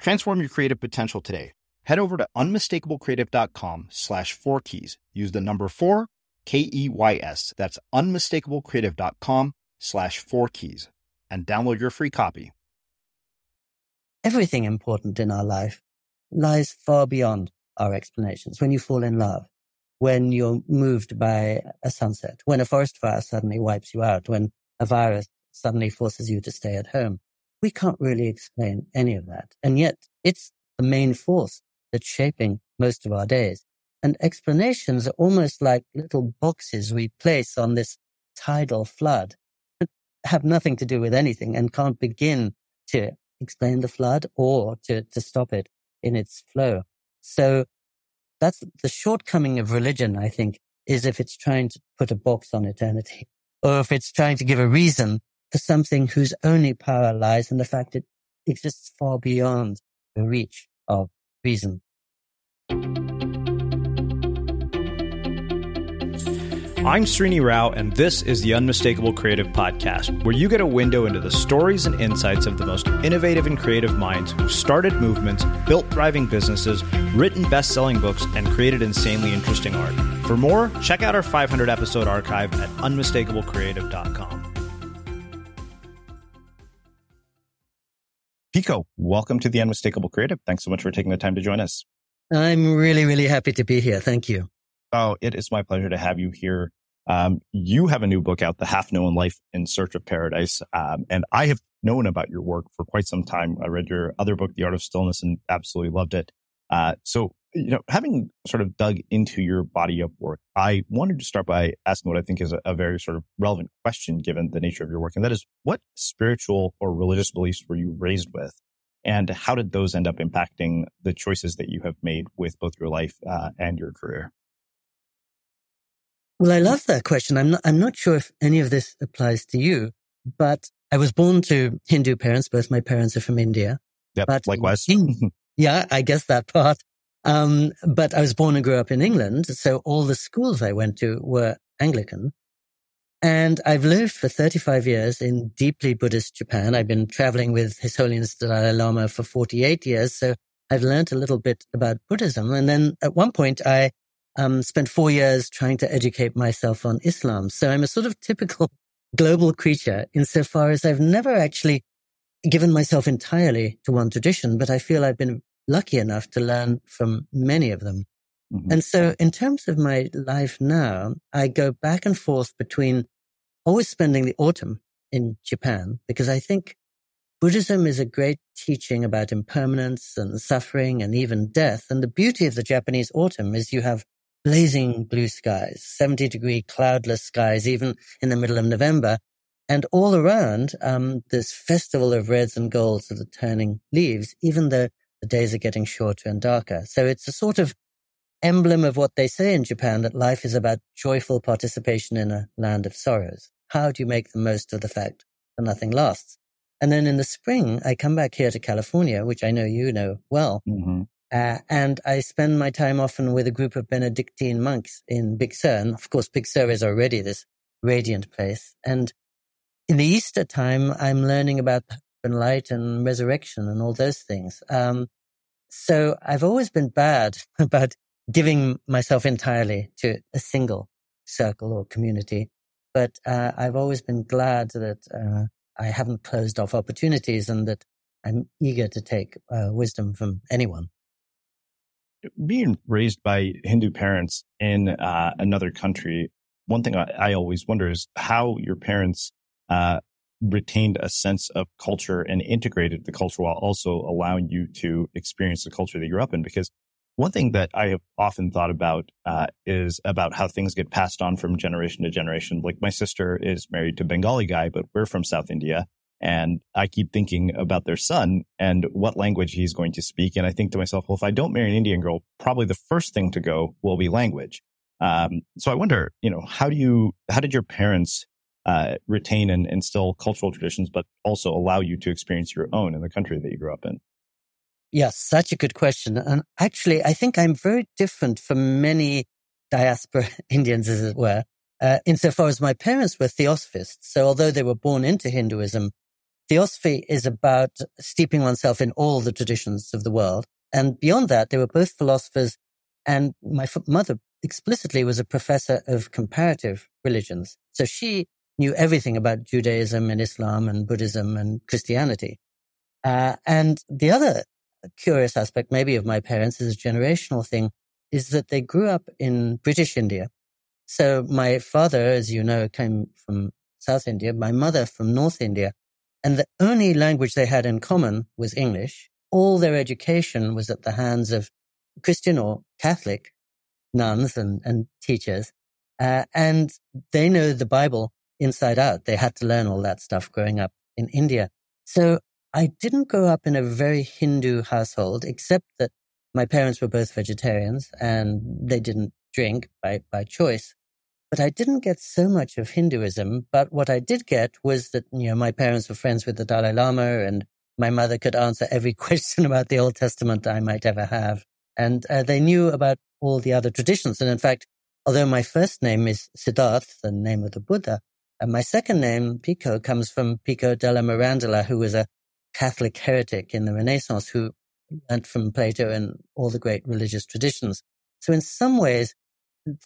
Transform your creative potential today. Head over to unmistakablecreative.com slash four keys. Use the number four, K E Y S. That's unmistakablecreative.com slash four keys and download your free copy. Everything important in our life lies far beyond our explanations. When you fall in love, when you're moved by a sunset, when a forest fire suddenly wipes you out, when a virus suddenly forces you to stay at home we can't really explain any of that. And yet it's the main force that's shaping most of our days. And explanations are almost like little boxes we place on this tidal flood that have nothing to do with anything and can't begin to explain the flood or to, to stop it in its flow. So that's the shortcoming of religion, I think, is if it's trying to put a box on eternity or if it's trying to give a reason for something whose only power lies in the fact it exists far beyond the reach of reason. I'm Srini Rao, and this is the Unmistakable Creative Podcast, where you get a window into the stories and insights of the most innovative and creative minds who've started movements, built thriving businesses, written best selling books, and created insanely interesting art. For more, check out our 500 episode archive at unmistakablecreative.com. Pico, welcome to the Unmistakable Creative. Thanks so much for taking the time to join us. I'm really, really happy to be here. Thank you. Oh, it is my pleasure to have you here. Um, you have a new book out, The Half Known Life in Search of Paradise. Um, and I have known about your work for quite some time. I read your other book, The Art of Stillness, and absolutely loved it. Uh, so, you know, having sort of dug into your body of work, I wanted to start by asking what I think is a, a, very sort of relevant question given the nature of your work. And that is what spiritual or religious beliefs were you raised with? And how did those end up impacting the choices that you have made with both your life uh, and your career? Well, I love that question. I'm not, I'm not sure if any of this applies to you, but I was born to Hindu parents. Both my parents are from India. Yep, but likewise. Yeah, I guess that part. Um, but I was born and grew up in England. So all the schools I went to were Anglican. And I've lived for 35 years in deeply Buddhist Japan. I've been traveling with His Holiness Dalai Lama for 48 years. So I've learned a little bit about Buddhism. And then at one point I um, spent four years trying to educate myself on Islam. So I'm a sort of typical global creature insofar as I've never actually given myself entirely to one tradition, but I feel I've been lucky enough to learn from many of them. Mm-hmm. And so in terms of my life now, I go back and forth between always spending the autumn in Japan because I think Buddhism is a great teaching about impermanence and suffering and even death. And the beauty of the Japanese autumn is you have blazing blue skies, 70 degree cloudless skies, even in the middle of November. And all around, um, this festival of reds and golds of the turning leaves, even though the days are getting shorter and darker. So it's a sort of emblem of what they say in Japan that life is about joyful participation in a land of sorrows. How do you make the most of the fact that nothing lasts? And then in the spring, I come back here to California, which I know you know well. Mm-hmm. Uh, and I spend my time often with a group of Benedictine monks in Big Sur. And of course, Big Sur is already this radiant place. And in the Easter time, I'm learning about and light and resurrection and all those things. Um, so I've always been bad about giving myself entirely to a single circle or community. But uh, I've always been glad that uh, I haven't closed off opportunities and that I'm eager to take uh, wisdom from anyone. being raised by Hindu parents in uh, another country, one thing I, I, always wonder is how your parents uh, retained a sense of culture and integrated the culture while also allowing you to experience the culture that you're up in. Because one thing that I have often thought about uh, is about how things get passed on from generation to generation. Like my sister is married to a Bengali guy, but we're from South India. And I keep thinking about their son and what language he's going to speak. And I think to myself, well, if I don't marry an Indian girl, probably the first thing to go will be language. Um, so I wonder, you know, how do you, how did your parents uh, retain and instill cultural traditions, but also allow you to experience your own in the country that you grew up in? Yes, such a good question. And actually, I think I'm very different from many diaspora Indians, as it were, uh, insofar as my parents were theosophists. So although they were born into Hinduism, theosophy is about steeping oneself in all the traditions of the world. And beyond that, they were both philosophers. And my mother explicitly was a professor of comparative religions. So she knew everything about Judaism and Islam and Buddhism and Christianity. Uh, and the other curious aspect, maybe of my parents is a generational thing, is that they grew up in British India. So my father, as you know, came from South India, my mother from North India. And the only language they had in common was English. All their education was at the hands of Christian or Catholic nuns and, and teachers. Uh, and they know the Bible inside out. They had to learn all that stuff growing up in India. So I didn't grow up in a very Hindu household, except that my parents were both vegetarians and they didn't drink by, by choice. But I didn't get so much of Hinduism. But what I did get was that, you know, my parents were friends with the Dalai Lama and my mother could answer every question about the Old Testament I might ever have. And uh, they knew about all the other traditions. And in fact, although my first name is Siddharth, the name of the Buddha, and my second name, Pico, comes from Pico della Mirandola, who was a Catholic heretic in the Renaissance who learned from Plato and all the great religious traditions. So in some ways,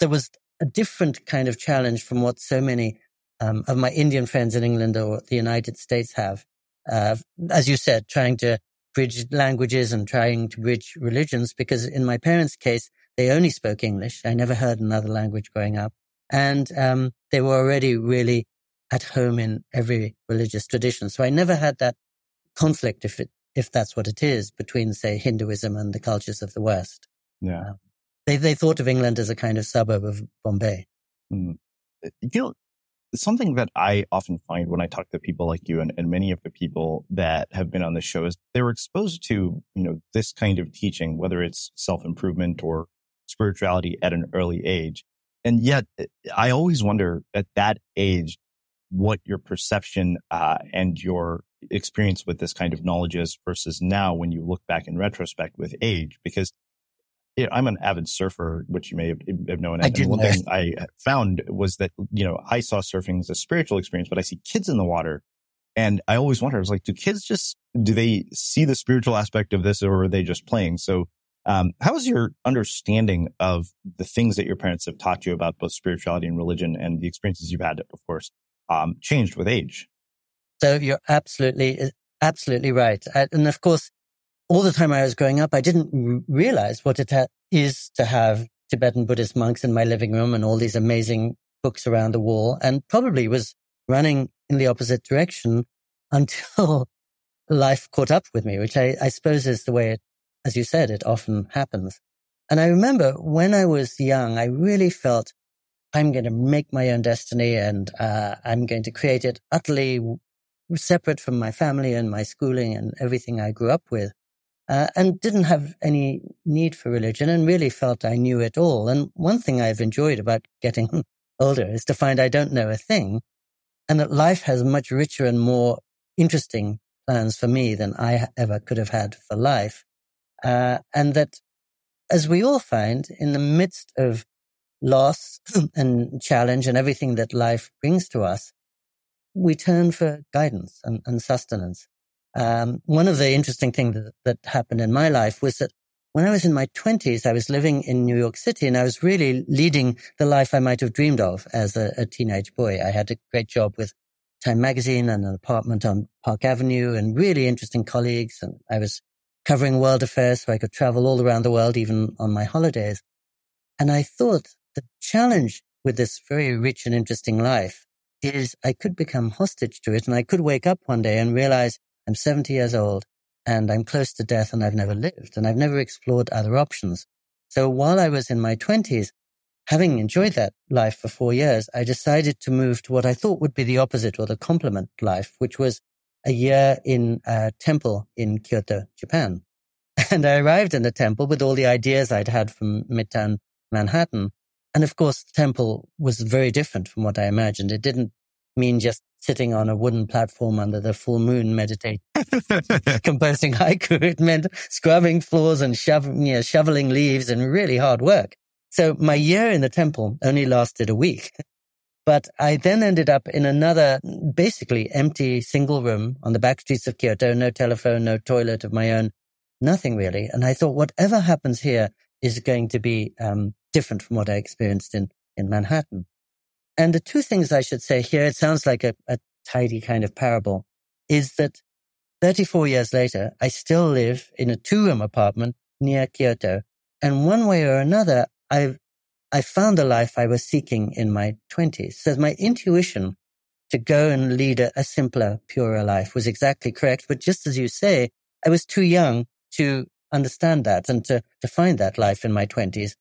there was a different kind of challenge from what so many um, of my Indian friends in England or the United States have. Uh, as you said, trying to bridge languages and trying to bridge religions, because in my parents' case, they only spoke English. I never heard another language growing up. And um, they were already really at home in every religious tradition. So I never had that conflict, if it, if that's what it is, between, say, Hinduism and the cultures of the West. Yeah. Um, they, they thought of England as a kind of suburb of Bombay. Mm. You know, something that I often find when I talk to people like you and, and many of the people that have been on the show is they were exposed to, you know, this kind of teaching, whether it's self improvement or spirituality at an early age. And yet I always wonder at that age, what your perception uh, and your experience with this kind of knowledge is versus now when you look back in retrospect with age, because you know, I'm an avid surfer, which you may have, have known. I and one thing I found was that, you know, I saw surfing as a spiritual experience, but I see kids in the water and I always wonder, I was like, do kids just, do they see the spiritual aspect of this or are they just playing? So, um, how is your understanding of the things that your parents have taught you about both spirituality and religion and the experiences you've had, of course, um, changed with age? So you're absolutely, absolutely right. And of course, all the time I was growing up, I didn't realize what it ha- is to have Tibetan Buddhist monks in my living room and all these amazing books around the wall and probably was running in the opposite direction until life caught up with me, which I, I suppose is the way it, as you said, it often happens. And I remember when I was young, I really felt I'm going to make my own destiny and uh, I'm going to create it utterly separate from my family and my schooling and everything I grew up with. Uh, and didn't have any need for religion and really felt I knew it all. And one thing I've enjoyed about getting older is to find I don't know a thing and that life has much richer and more interesting plans for me than I ever could have had for life. Uh, and that as we all find in the midst of loss and challenge and everything that life brings to us, we turn for guidance and, and sustenance. Um, one of the interesting things that, that happened in my life was that when I was in my twenties, I was living in New York City and I was really leading the life I might have dreamed of as a, a teenage boy. I had a great job with Time Magazine and an apartment on Park Avenue and really interesting colleagues. And I was covering world affairs so I could travel all around the world, even on my holidays. And I thought the challenge with this very rich and interesting life is I could become hostage to it and I could wake up one day and realize I'm 70 years old and I'm close to death and I've never lived and I've never explored other options. So while I was in my twenties, having enjoyed that life for four years, I decided to move to what I thought would be the opposite or the complement life, which was a year in a temple in Kyoto, Japan. And I arrived in the temple with all the ideas I'd had from Midtown Manhattan. And of course, the temple was very different from what I imagined. It didn't mean just sitting on a wooden platform under the full moon meditating, composing haiku. It meant scrubbing floors and shoveling, you know, shoveling leaves and really hard work. So my year in the temple only lasted a week. But I then ended up in another basically empty single room on the back streets of Kyoto, no telephone, no toilet of my own, nothing really. And I thought whatever happens here is going to be um, different from what I experienced in, in Manhattan. And the two things I should say here, it sounds like a, a tidy kind of parable, is that 34 years later, I still live in a two room apartment near Kyoto. And one way or another, I've, I found the life I was seeking in my twenties. So my intuition to go and lead a, a simpler, purer life was exactly correct. But just as you say, I was too young to understand that and to, to find that life in my twenties.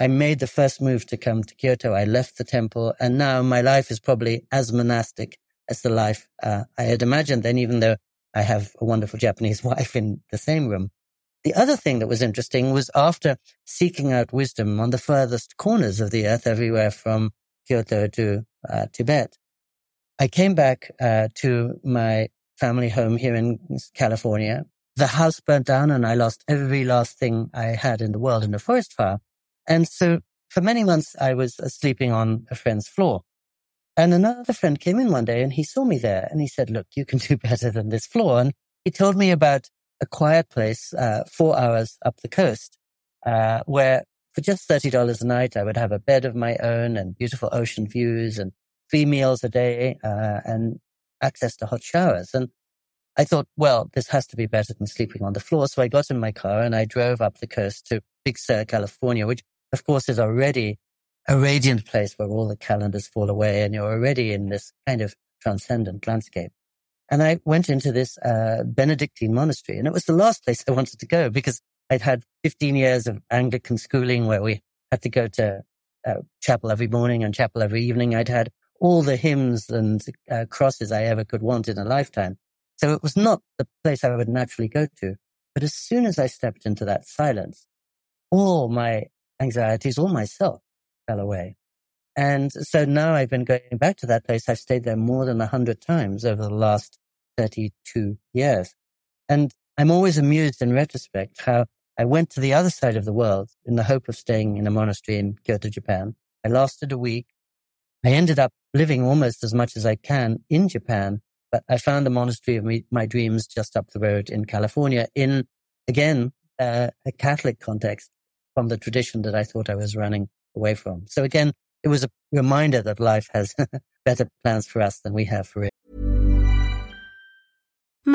I made the first move to come to Kyoto. I left the temple and now my life is probably as monastic as the life uh, I had imagined then, even though I have a wonderful Japanese wife in the same room. The other thing that was interesting was after seeking out wisdom on the furthest corners of the earth, everywhere from Kyoto to uh, Tibet, I came back uh, to my family home here in California. The house burnt down and I lost every last thing I had in the world in a forest fire. And so for many months, I was sleeping on a friend's floor. And another friend came in one day and he saw me there and he said, look, you can do better than this floor. And he told me about a quiet place, uh, four hours up the coast, uh, where for just $30 a night, I would have a bed of my own and beautiful ocean views and three meals a day, uh, and access to hot showers. And I thought, well, this has to be better than sleeping on the floor. So I got in my car and I drove up the coast to Big Sur, California, which of course, is already a radiant place where all the calendars fall away and you're already in this kind of transcendent landscape. And I went into this uh, Benedictine monastery and it was the last place I wanted to go because I'd had 15 years of Anglican schooling where we had to go to uh, chapel every morning and chapel every evening. I'd had all the hymns and uh, crosses I ever could want in a lifetime. So it was not the place I would naturally go to. But as soon as I stepped into that silence, all my anxieties all myself fell away. And so now I've been going back to that place. I've stayed there more than a hundred times over the last 32 years. And I'm always amused in retrospect how I went to the other side of the world in the hope of staying in a monastery in Kyoto, Japan. I lasted a week. I ended up living almost as much as I can in Japan, but I found a monastery of my dreams just up the road in California in, again, uh, a Catholic context from the tradition that I thought I was running away from. So again, it was a reminder that life has better plans for us than we have for it.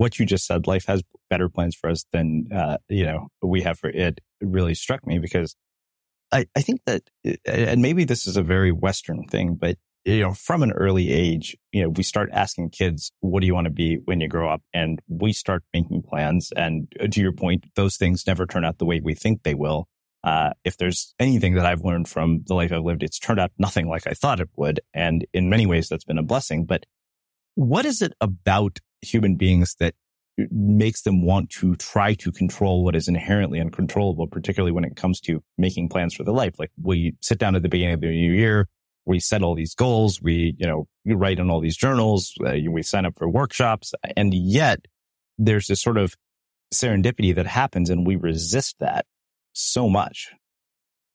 what you just said, life has better plans for us than, uh, you know, we have for it really struck me because I, I think that, and maybe this is a very Western thing, but you know, from an early age, you know, we start asking kids, what do you want to be when you grow up? And we start making plans. And uh, to your point, those things never turn out the way we think they will. Uh, if there's anything that I've learned from the life I've lived, it's turned out nothing like I thought it would. And in many ways, that's been a blessing. But what is it about human beings that makes them want to try to control what is inherently uncontrollable, particularly when it comes to making plans for the life. Like we sit down at the beginning of the new year, we set all these goals, we, you know, we write in all these journals, uh, we sign up for workshops, and yet there's this sort of serendipity that happens and we resist that so much.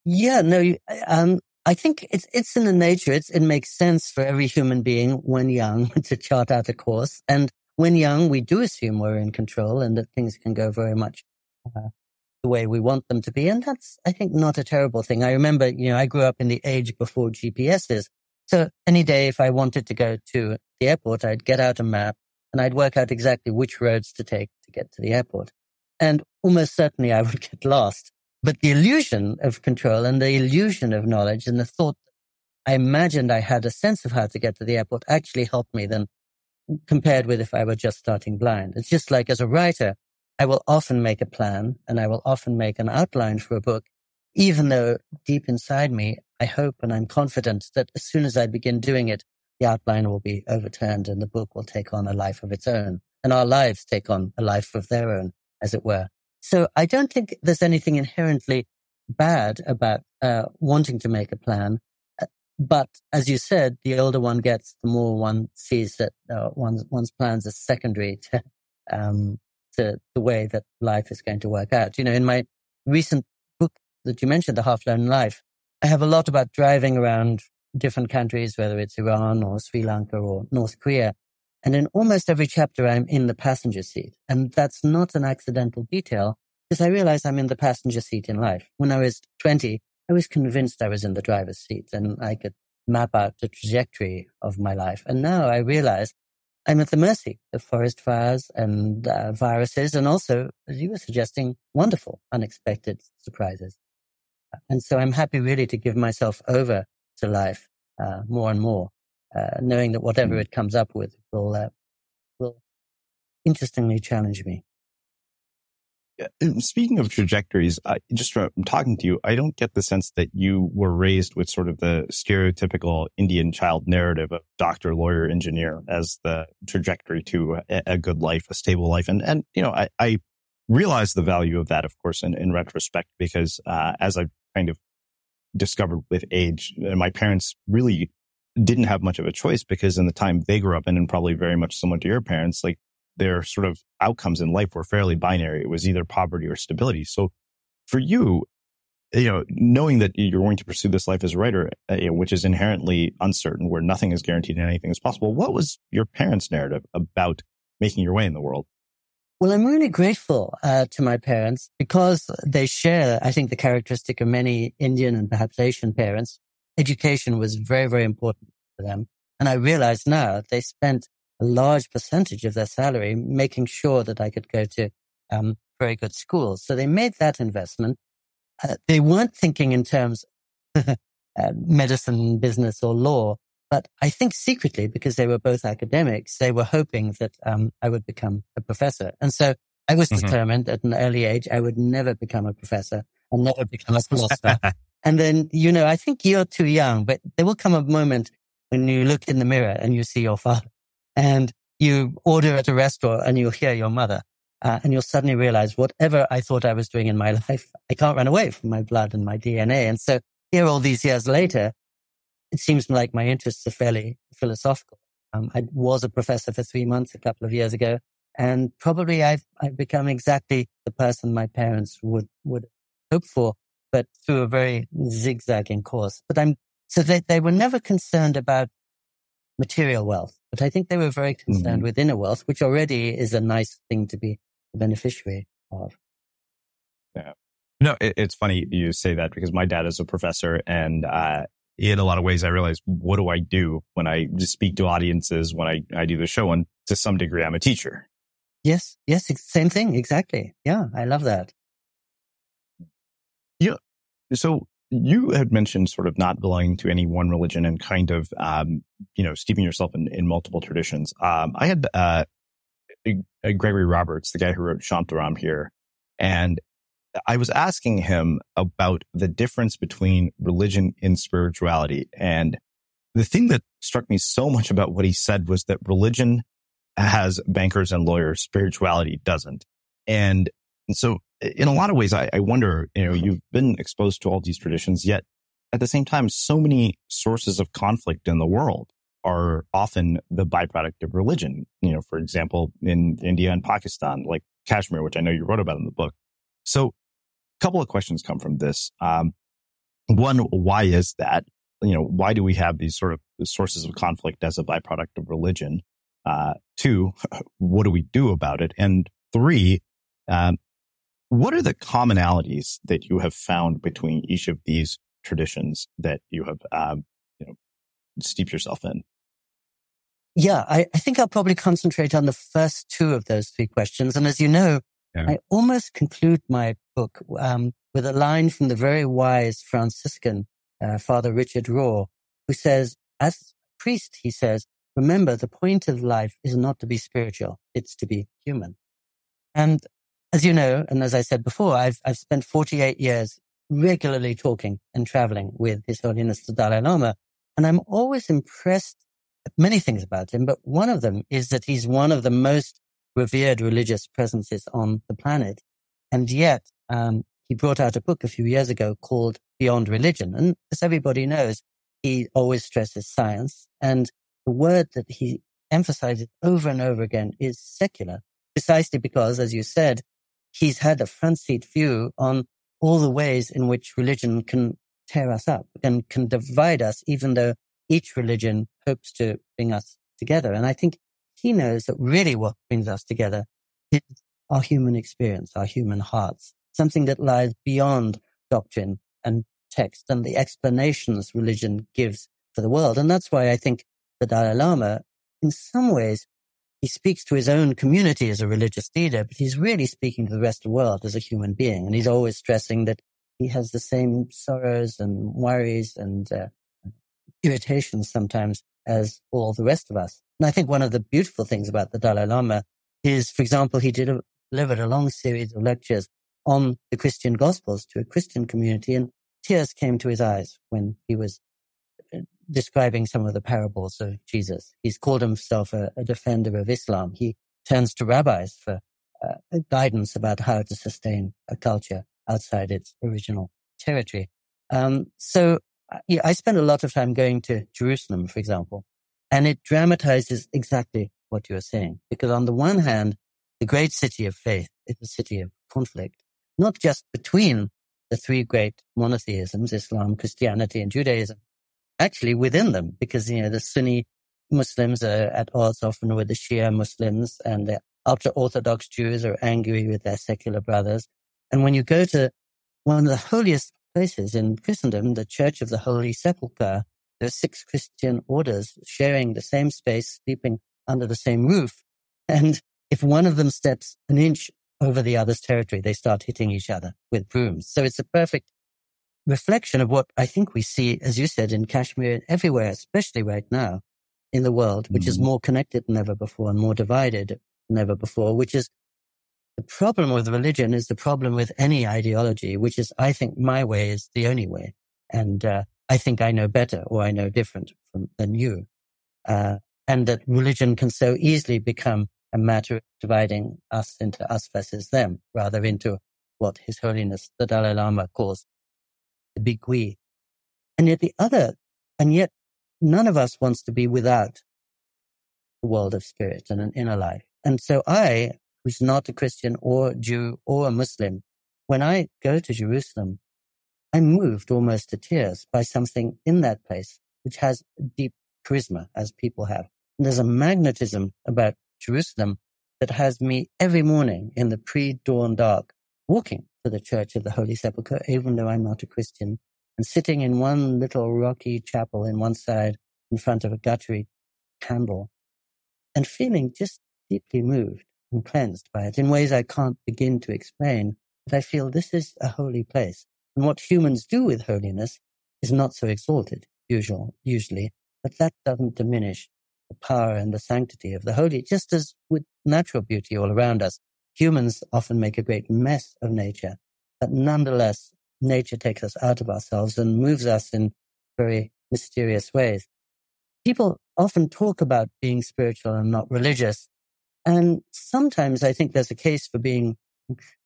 Yeah, no, um, I think it's, it's in the nature. It's, it makes sense for every human being when young to chart out a course. And when young, we do assume we're in control and that things can go very much uh, the way we want them to be. And that's, I think, not a terrible thing. I remember, you know, I grew up in the age before GPSs. So any day, if I wanted to go to the airport, I'd get out a map and I'd work out exactly which roads to take to get to the airport. And almost certainly I would get lost. But the illusion of control and the illusion of knowledge and the thought I imagined I had a sense of how to get to the airport actually helped me then compared with if I were just starting blind. It's just like as a writer, I will often make a plan and I will often make an outline for a book, even though deep inside me, I hope and I'm confident that as soon as I begin doing it, the outline will be overturned and the book will take on a life of its own and our lives take on a life of their own, as it were. So I don't think there's anything inherently bad about uh, wanting to make a plan. But as you said, the older one gets, the more one sees that uh, one's, one's plans are secondary to, um, to the way that life is going to work out. You know, in my recent book that you mentioned, The Half Learned Life, I have a lot about driving around different countries, whether it's Iran or Sri Lanka or North Korea. And in almost every chapter, I'm in the passenger seat. And that's not an accidental detail because I realize I'm in the passenger seat in life. When I was 20, I was convinced I was in the driver's seat and I could map out the trajectory of my life. And now I realize I'm at the mercy of forest fires and uh, viruses, and also, as you were suggesting, wonderful, unexpected surprises. And so I'm happy really to give myself over to life uh, more and more, uh, knowing that whatever hmm. it comes up with will uh, will interestingly challenge me. Uh, uh, speaking of trajectories, I, just from talking to you, I don't get the sense that you were raised with sort of the stereotypical Indian child narrative of doctor, lawyer, engineer as the trajectory to a, a good life, a stable life. And, and, you know, I, I realize the value of that, of course, in, in retrospect, because, uh, as I've kind of discovered with age, uh, my parents really didn't have much of a choice because in the time they grew up in, and probably very much similar to your parents, like their sort of outcomes in life were fairly binary. It was either poverty or stability. So for you, you know, knowing that you're going to pursue this life as a writer, uh, which is inherently uncertain, where nothing is guaranteed and anything is possible, what was your parents' narrative about making your way in the world? Well, I'm really grateful uh, to my parents because they share, I think, the characteristic of many Indian and perhaps Asian parents. Education was very, very important for them. And I realize now they spent a large percentage of their salary, making sure that I could go to um, very good schools. So they made that investment. Uh, they weren't thinking in terms uh, medicine, business, or law, but I think secretly, because they were both academics, they were hoping that um, I would become a professor. And so I was mm-hmm. determined at an early age I would never become a professor and never become a philosopher. and then, you know, I think you're too young, but there will come a moment when you look in the mirror and you see your father and you order at a restaurant and you'll hear your mother. Uh, and you'll suddenly realize whatever I thought I was doing in my life, I can't run away from my blood and my DNA. And so here, all these years later, it seems like my interests are fairly philosophical. Um, I was a professor for three months a couple of years ago, and probably I've, I've become exactly the person my parents would, would hope for, but through a very zigzagging course. But I'm, so they, they were never concerned about material wealth. But I think they were very concerned mm-hmm. with inner wealth, which already is a nice thing to be the beneficiary of. Yeah. No, it, it's funny you say that because my dad is a professor and, uh, in a lot of ways, I realize what do I do when I speak to audiences, when I, I do the show? And to some degree, I'm a teacher. Yes. Yes. Same thing. Exactly. Yeah. I love that. Yeah. So you had mentioned sort of not belonging to any one religion and kind of, um, you know, steeping yourself in, in multiple traditions. Um, I had, uh, Gregory Roberts, the guy who wrote Shantaram here, and I was asking him about the difference between religion and spirituality. And the thing that struck me so much about what he said was that religion has bankers and lawyers, spirituality doesn't. And, and so in a lot of ways, I, I wonder, you know, you've been exposed to all these traditions, yet at the same time, so many sources of conflict in the world are often the byproduct of religion. You know, for example, in India and Pakistan, like Kashmir, which I know you wrote about in the book. So a couple of questions come from this. Um, one, why is that? You know, why do we have these sort of sources of conflict as a byproduct of religion? Uh, two, what do we do about it? And three, um, what are the commonalities that you have found between each of these traditions that you have, um, you know, steeped yourself in? Yeah, I, I, think I'll probably concentrate on the first two of those three questions. And as you know, yeah. I almost conclude my book um, with a line from the very wise Franciscan uh, Father Richard Rohr, who says, as a priest, he says, remember the point of life is not to be spiritual, it's to be human. And as you know, and as I said before, I've, I've spent 48 years regularly talking and traveling with His Holiness the Dalai Lama. And I'm always impressed at many things about him, but one of them is that he's one of the most revered religious presences on the planet. And yet, um, he brought out a book a few years ago called Beyond Religion. And as everybody knows, he always stresses science. And the word that he emphasizes over and over again is secular, precisely because, as you said, he's had a front seat view on all the ways in which religion can tear us up and can divide us, even though each religion hopes to bring us together. And I think he knows that really what brings us together is our human experience, our human hearts, something that lies beyond doctrine and text and the explanations religion gives for the world. And that's why I think the Dalai Lama, in some ways, he speaks to his own community as a religious leader, but he's really speaking to the rest of the world as a human being. And he's always stressing that he has the same sorrows and worries and uh, irritations sometimes as all the rest of us. And I think one of the beautiful things about the Dalai Lama is, for example, he did a delivered a long series of lectures on the Christian Gospels to a Christian community, and tears came to his eyes when he was describing some of the parables of Jesus. He's called himself a, a defender of Islam. He turns to rabbis for uh, guidance about how to sustain a culture outside its original territory. Um, so uh, yeah, I spend a lot of time going to Jerusalem, for example, and it dramatizes exactly what you are saying. Because on the one hand, the great city of faith is a city of conflict, not just between the three great monotheisms, Islam, Christianity, and Judaism, actually within them, because, you know, the Sunni Muslims are at odds often with the Shia Muslims and the ultra Orthodox Jews are angry with their secular brothers. And when you go to one of the holiest places in Christendom, the Church of the Holy Sepulchre, there are six Christian orders sharing the same space, sleeping under the same roof. And if one of them steps an inch over the other's territory, they start hitting each other with brooms. So it's a perfect reflection of what I think we see, as you said, in Kashmir and everywhere, especially right now in the world, which mm. is more connected than ever before and more divided than ever before, which is the problem with religion is the problem with any ideology, which is, I think my way is the only way. And, uh, I think I know better or I know different from, than you. Uh, and that religion can so easily become a matter of dividing us into us versus them, rather into what His Holiness the Dalai Lama calls big. And yet the other, and yet none of us wants to be without the world of spirit and an inner life. And so I, who's not a Christian or Jew or a Muslim, when I go to Jerusalem, I'm moved almost to tears by something in that place which has deep charisma, as people have. And there's a magnetism about Jerusalem that has me every morning in the pre-dawn dark walking to the Church of the Holy Sepulchre, even though I'm not a Christian, and sitting in one little rocky chapel in one side in front of a guttery candle and feeling just deeply moved and cleansed by it in ways I can't begin to explain. But I feel this is a holy place. And what humans do with holiness is not so exalted, usual, usually, but that doesn't diminish the power and the sanctity of the holy, just as with natural beauty all around us. Humans often make a great mess of nature, but nonetheless, nature takes us out of ourselves and moves us in very mysterious ways. People often talk about being spiritual and not religious. And sometimes I think there's a case for being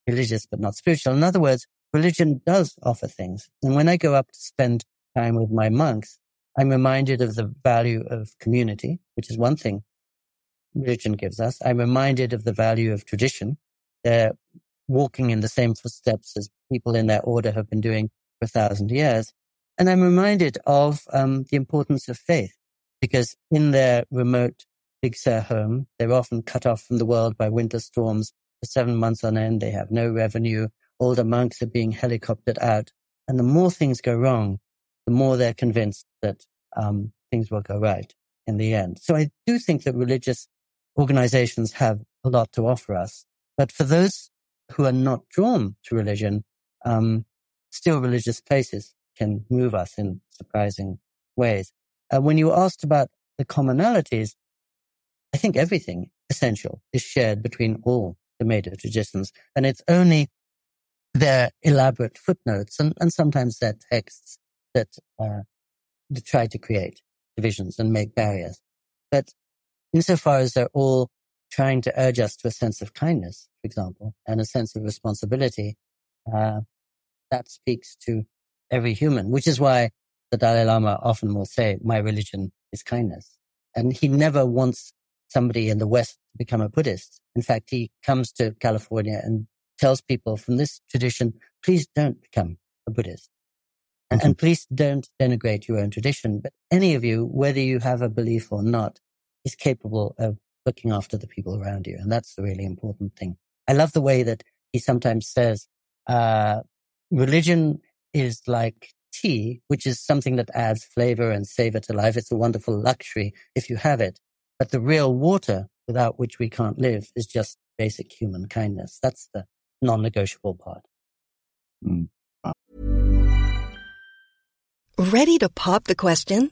religious but not spiritual. In other words, religion does offer things. And when I go up to spend time with my monks, I'm reminded of the value of community, which is one thing religion gives us. I'm reminded of the value of tradition. They're walking in the same footsteps as people in their order have been doing for a thousand years. And I'm reminded of um, the importance of faith because in their remote Big Sur home, they're often cut off from the world by winter storms for seven months on end. They have no revenue. All the monks are being helicoptered out. And the more things go wrong, the more they're convinced that um, things will go right in the end. So I do think that religious organizations have a lot to offer us. But for those who are not drawn to religion, um, still religious places can move us in surprising ways. Uh, when you asked about the commonalities, I think everything essential is shared between all the major traditions. And it's only their elaborate footnotes and, and sometimes their texts that uh, to try to create divisions and make barriers. But insofar as they're all trying to urge us to a sense of kindness, for example, and a sense of responsibility, uh, that speaks to every human, which is why the Dalai Lama often will say, my religion is kindness. And he never wants somebody in the West to become a Buddhist. In fact, he comes to California and tells people from this tradition, please don't become a Buddhist. And, and please don't denigrate your own tradition. But any of you, whether you have a belief or not, is capable of looking after the people around you. And that's the really important thing. I love the way that he sometimes says, uh, religion is like tea, which is something that adds flavor and savor to life. It's a wonderful luxury if you have it. But the real water without which we can't live is just basic human kindness. That's the non-negotiable part. Mm. Ready to pop the question?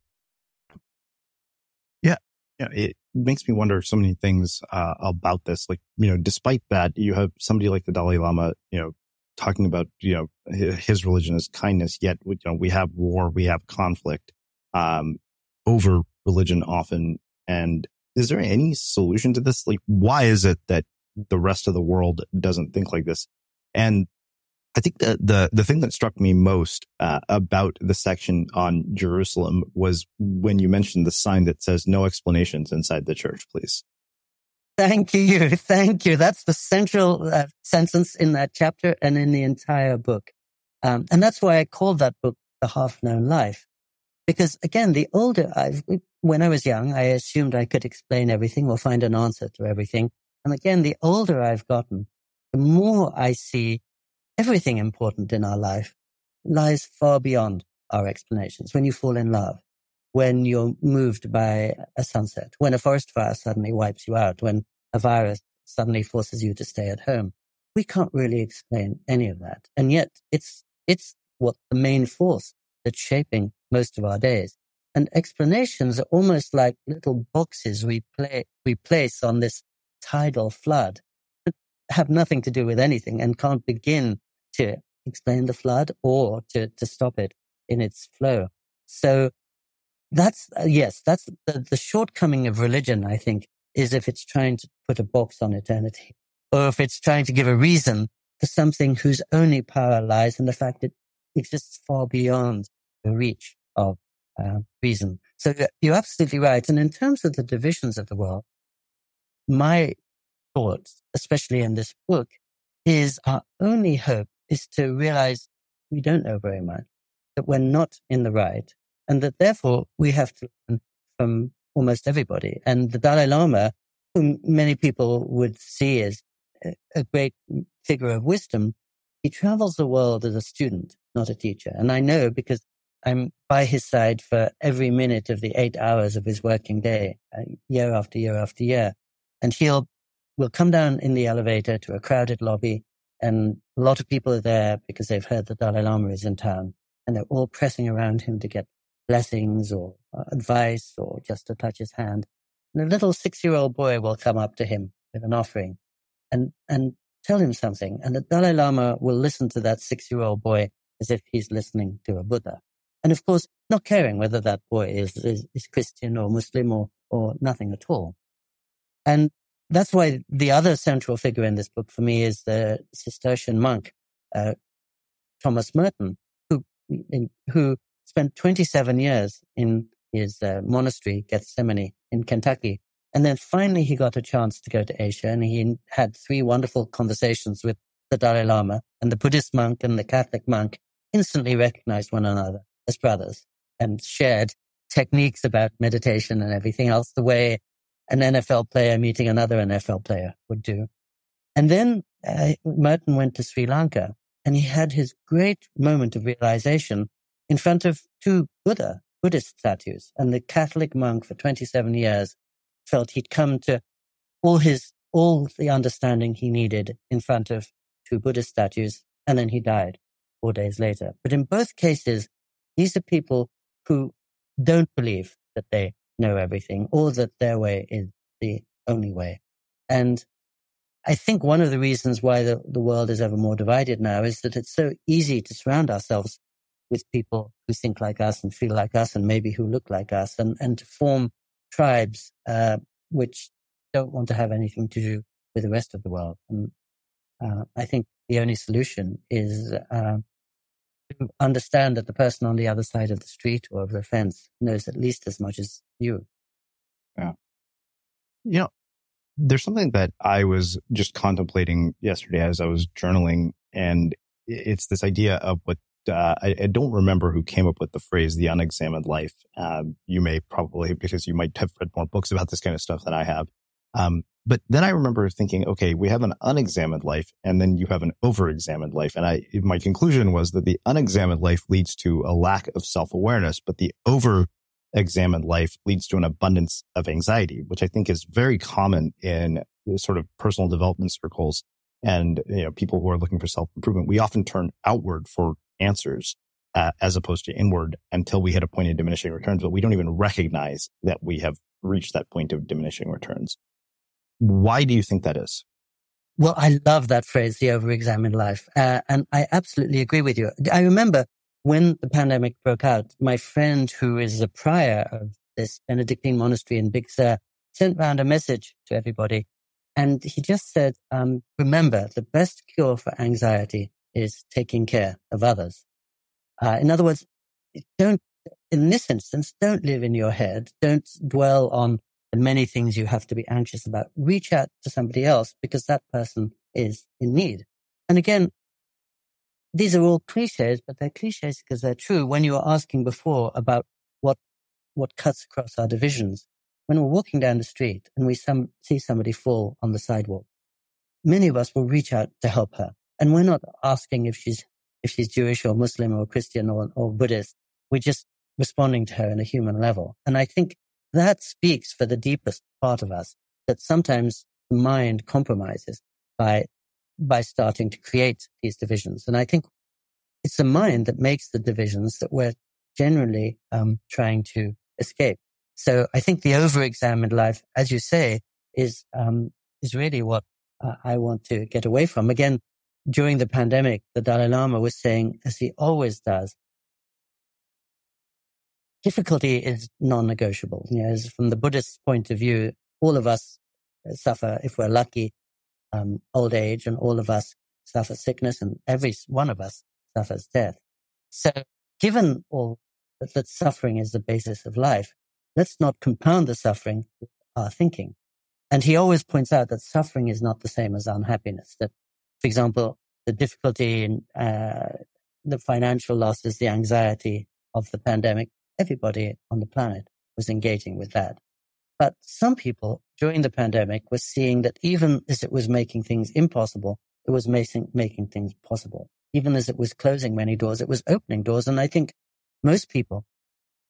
Yeah, yeah, it makes me wonder so many things uh, about this. Like, you know, despite that, you have somebody like the Dalai Lama, you know, talking about you know his religion is kindness. Yet, you know, we have war, we have conflict um, over religion often. And is there any solution to this? Like, why is it that the rest of the world doesn't think like this? And I think the the the thing that struck me most uh, about the section on Jerusalem was when you mentioned the sign that says "No explanations inside the church, please." Thank you, thank you. That's the central uh, sentence in that chapter and in the entire book, um, and that's why I called that book "The Half Known Life," because again, the older I've, when I was young, I assumed I could explain everything or find an answer to everything, and again, the older I've gotten, the more I see everything important in our life lies far beyond our explanations. When you fall in love, when you're moved by a sunset, when a forest fire suddenly wipes you out, when a virus suddenly forces you to stay at home, we can't really explain any of that. And yet it's, it's what the main force that's shaping most of our days. And explanations are almost like little boxes we play, we place on this tidal flood that have nothing to do with anything and can't begin to explain the flood or to, to stop it in its flow. So that's, uh, yes, that's the, the shortcoming of religion, I think, is if it's trying to put a box on eternity or if it's trying to give a reason for something whose only power lies in the fact it exists far beyond the reach of uh, reason. So you're absolutely right. And in terms of the divisions of the world, my thoughts, especially in this book, is our only hope is to realize we don't know very much, that we're not in the right, and that therefore we have to learn from almost everybody. And the Dalai Lama, whom many people would see as a great figure of wisdom, he travels the world as a student, not a teacher. And I know because I'm by his side for every minute of the eight hours of his working day, uh, year after year after year. And he'll will come down in the elevator to a crowded lobby, and a lot of people are there because they've heard the Dalai Lama is in town, and they're all pressing around him to get blessings or uh, advice or just to touch his hand. And a little six-year-old boy will come up to him with an offering, and and tell him something, and the Dalai Lama will listen to that six-year-old boy as if he's listening to a Buddha. And of course, not caring whether that boy is, is, is Christian or Muslim or, or nothing at all. And that's why the other central figure in this book for me is the Cistercian monk, uh, Thomas Merton, who, in, who spent 27 years in his uh, monastery, Gethsemani, in Kentucky. And then finally he got a chance to go to Asia and he had three wonderful conversations with the Dalai Lama and the Buddhist monk and the Catholic monk instantly recognized one another as brothers and shared techniques about meditation and everything else the way an NFL player meeting another NFL player would do. And then uh, Merton went to Sri Lanka and he had his great moment of realization in front of two Buddha, Buddhist statues. And the Catholic monk for 27 years felt he'd come to all his, all the understanding he needed in front of two Buddhist statues. And then he died four days later. But in both cases, these are people who don't believe that they know everything or that their way is the only way. And I think one of the reasons why the, the world is ever more divided now is that it's so easy to surround ourselves with people who think like us and feel like us and maybe who look like us and, and to form tribes, uh, which don't want to have anything to do with the rest of the world. And, uh, I think the only solution is, uh, understand that the person on the other side of the street or of the fence knows at least as much as you. Yeah. You know, there's something that I was just contemplating yesterday as I was journaling, and it's this idea of what uh, I, I, don't remember who came up with the phrase "the unexamined life." Um, you may probably because you might have read more books about this kind of stuff than I have. Um, but then I remember thinking, okay, we have an unexamined life and then you have an overexamined life. And I, my conclusion was that the unexamined life leads to a lack of self-awareness, but the over examined life leads to an abundance of anxiety, which I think is very common in sort of personal development circles and, you know, people who are looking for self improvement. We often turn outward for answers. Uh, as opposed to inward until we hit a point of diminishing returns, but we don't even recognize that we have reached that point of diminishing returns. Why do you think that is? Well, I love that phrase, the over-examined life. Uh, and I absolutely agree with you. I remember when the pandemic broke out, my friend who is the prior of this Benedictine monastery in Big Sur sent round a message to everybody. And he just said, um, remember, the best cure for anxiety is taking care of others. Uh, in other words, don't, in this instance, don't live in your head. Don't dwell on many things you have to be anxious about. Reach out to somebody else because that person is in need. And again, these are all cliches, but they're cliches because they're true. When you were asking before about what, what cuts across our divisions, when we're walking down the street and we some, see somebody fall on the sidewalk, many of us will reach out to help her. And we're not asking if she's, if she's Jewish or Muslim or Christian or, or Buddhist. We're just responding to her in a human level. And I think that speaks for the deepest part of us that sometimes the mind compromises by, by starting to create these divisions. And I think it's the mind that makes the divisions that we're generally um, trying to escape. So I think the over-examined life, as you say, is um, is really what uh, I want to get away from. Again, during the pandemic, the Dalai Lama was saying, as he always does, difficulty is non-negotiable. You know, from the Buddhist point of view, all of us suffer if we're lucky, um, old age, and all of us suffer sickness and every one of us suffers death. So given all that, that suffering is the basis of life, let's not compound the suffering with our thinking. And he always points out that suffering is not the same as unhappiness. That, for example, the difficulty in uh, the financial losses, the anxiety of the pandemic, everybody on the planet was engaging with that. But some people during the pandemic were seeing that even as it was making things impossible, it was making, making things possible. Even as it was closing many doors, it was opening doors. And I think most people,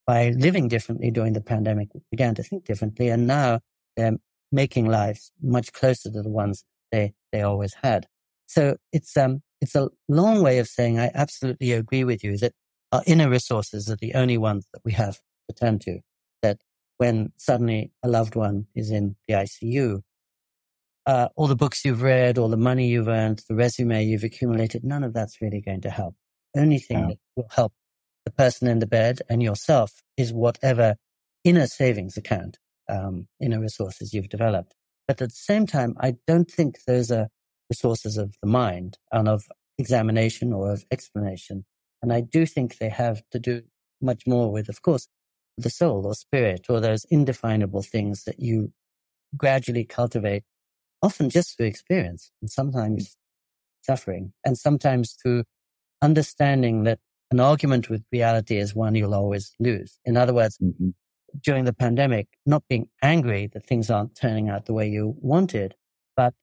by living differently during the pandemic, began to think differently. And now they're making lives much closer to the ones they, they always had. So it's, um, it's a long way of saying I absolutely agree with you that our inner resources are the only ones that we have to turn to. That when suddenly a loved one is in the ICU, uh, all the books you've read, all the money you've earned, the resume you've accumulated, none of that's really going to help. The only thing yeah. that will help the person in the bed and yourself is whatever inner savings account, um, inner resources you've developed. But at the same time, I don't think those are resources of the mind and of examination or of explanation. And I do think they have to do much more with, of course, the soul or spirit or those indefinable things that you gradually cultivate, often just through experience and sometimes suffering and sometimes through understanding that an argument with reality is one you'll always lose. In other words, mm-hmm. during the pandemic, not being angry that things aren't turning out the way you wanted, but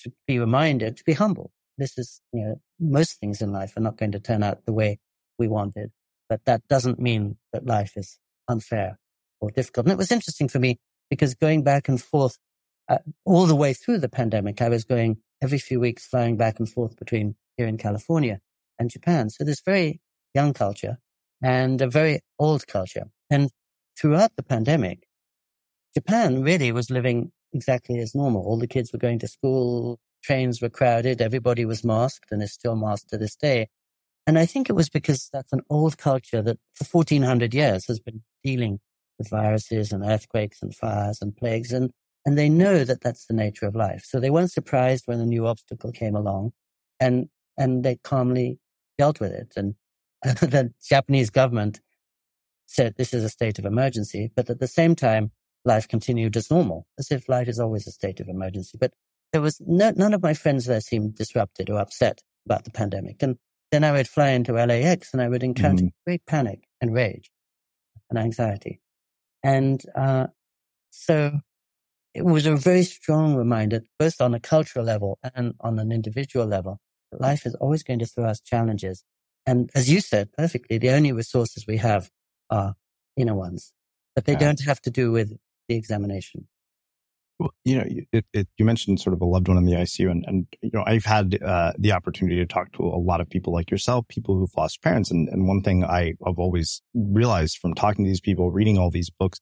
to be reminded to be humble. This is, you know, most things in life are not going to turn out the way we wanted, but that doesn't mean that life is unfair or difficult. And it was interesting for me because going back and forth uh, all the way through the pandemic, I was going every few weeks flying back and forth between here in California and Japan. So this very young culture and a very old culture. And throughout the pandemic, Japan really was living exactly as normal. All the kids were going to school, trains were crowded, everybody was masked and is still masked to this day. And I think it was because that's an old culture that for 1400 years has been dealing with viruses and earthquakes and fires and plagues. And, and they know that that's the nature of life. So they weren't surprised when a new obstacle came along and, and they calmly dealt with it. And the Japanese government said this is a state of emergency, but at the same time, life continued as normal, as if life is always a state of emergency. But there was no, none of my friends there seemed disrupted or upset about the pandemic. And then I would fly into LAX and I would encounter mm. great panic and rage and anxiety. And uh, so it was a very strong reminder, both on a cultural level and on an individual level, that life is always going to throw us challenges. And as you said perfectly, the only resources we have are inner ones, but they yeah. don't have to do with the examination. You know, it, it, you mentioned sort of a loved one in the ICU, and, and you know, I've had uh, the opportunity to talk to a lot of people like yourself, people who've lost parents, and, and one thing I have always realized from talking to these people, reading all these books,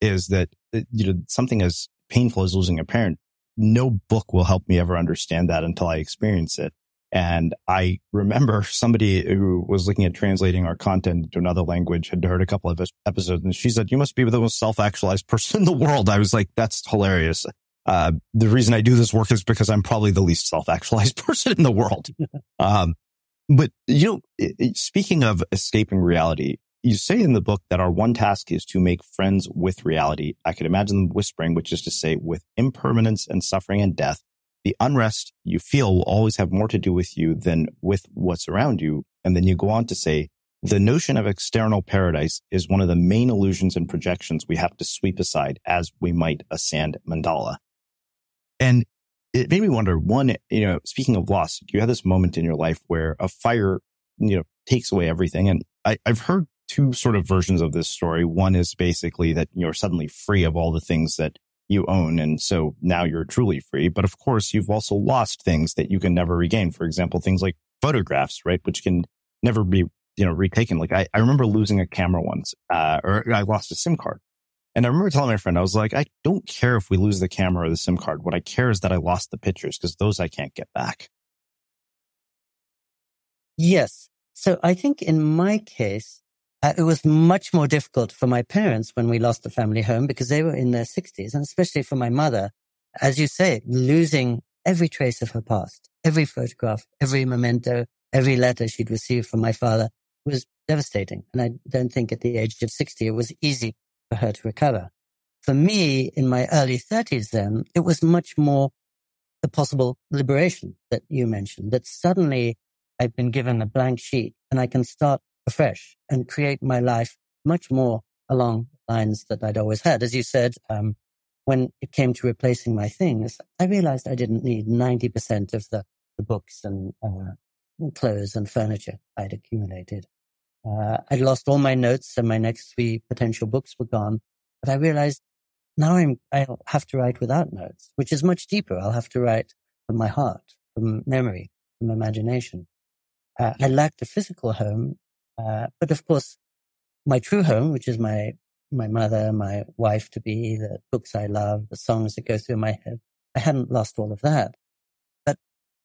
is that you know something as painful as losing a parent, no book will help me ever understand that until I experience it. And I remember somebody who was looking at translating our content to another language had heard a couple of episodes and she said, you must be the most self-actualized person in the world. I was like, that's hilarious. Uh, the reason I do this work is because I'm probably the least self-actualized person in the world. um, but you know, speaking of escaping reality, you say in the book that our one task is to make friends with reality. I could imagine them whispering, which is to say with impermanence and suffering and death the unrest you feel will always have more to do with you than with what's around you. And then you go on to say, the notion of external paradise is one of the main illusions and projections we have to sweep aside as we might a sand mandala. And it made me wonder, one, you know, speaking of loss, you had this moment in your life where a fire, you know, takes away everything. And I, I've heard two sort of versions of this story. One is basically that you're suddenly free of all the things that you own. And so now you're truly free. But of course, you've also lost things that you can never regain. For example, things like photographs, right? Which can never be, you know, retaken. Like I, I remember losing a camera once, uh, or I lost a SIM card. And I remember telling my friend, I was like, I don't care if we lose the camera or the SIM card. What I care is that I lost the pictures because those I can't get back. Yes. So I think in my case, uh, it was much more difficult for my parents when we lost the family home because they were in their 60s. And especially for my mother, as you say, losing every trace of her past, every photograph, every memento, every letter she'd received from my father was devastating. And I don't think at the age of 60, it was easy for her to recover. For me, in my early 30s, then, it was much more the possible liberation that you mentioned, that suddenly I've been given a blank sheet and I can start afresh and create my life much more along lines that I'd always had. As you said, um, when it came to replacing my things, I realized I didn't need 90% of the, the books and uh, clothes and furniture I'd accumulated. Uh, I'd lost all my notes and my next three potential books were gone. But I realized now I'm, I'll have to write without notes, which is much deeper. I'll have to write from my heart, from memory, from imagination. Uh, I lacked a physical home, uh, but of course, my true home, which is my my mother, my wife to be, the books I love, the songs that go through my head. I hadn't lost all of that, but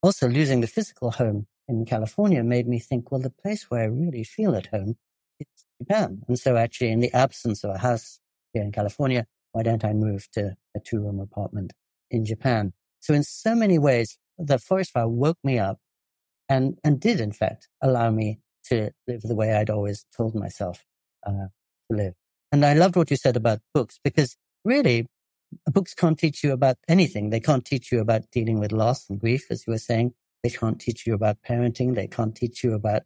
also losing the physical home in California made me think, well, the place where I really feel at home is Japan. And so actually, in the absence of a house here in California, why don't I move to a two room apartment in Japan? So in so many ways, the forest fire woke me up and, and did in fact allow me to live the way I'd always told myself uh, to live. And I loved what you said about books because really books can't teach you about anything. They can't teach you about dealing with loss and grief, as you were saying. They can't teach you about parenting. They can't teach you about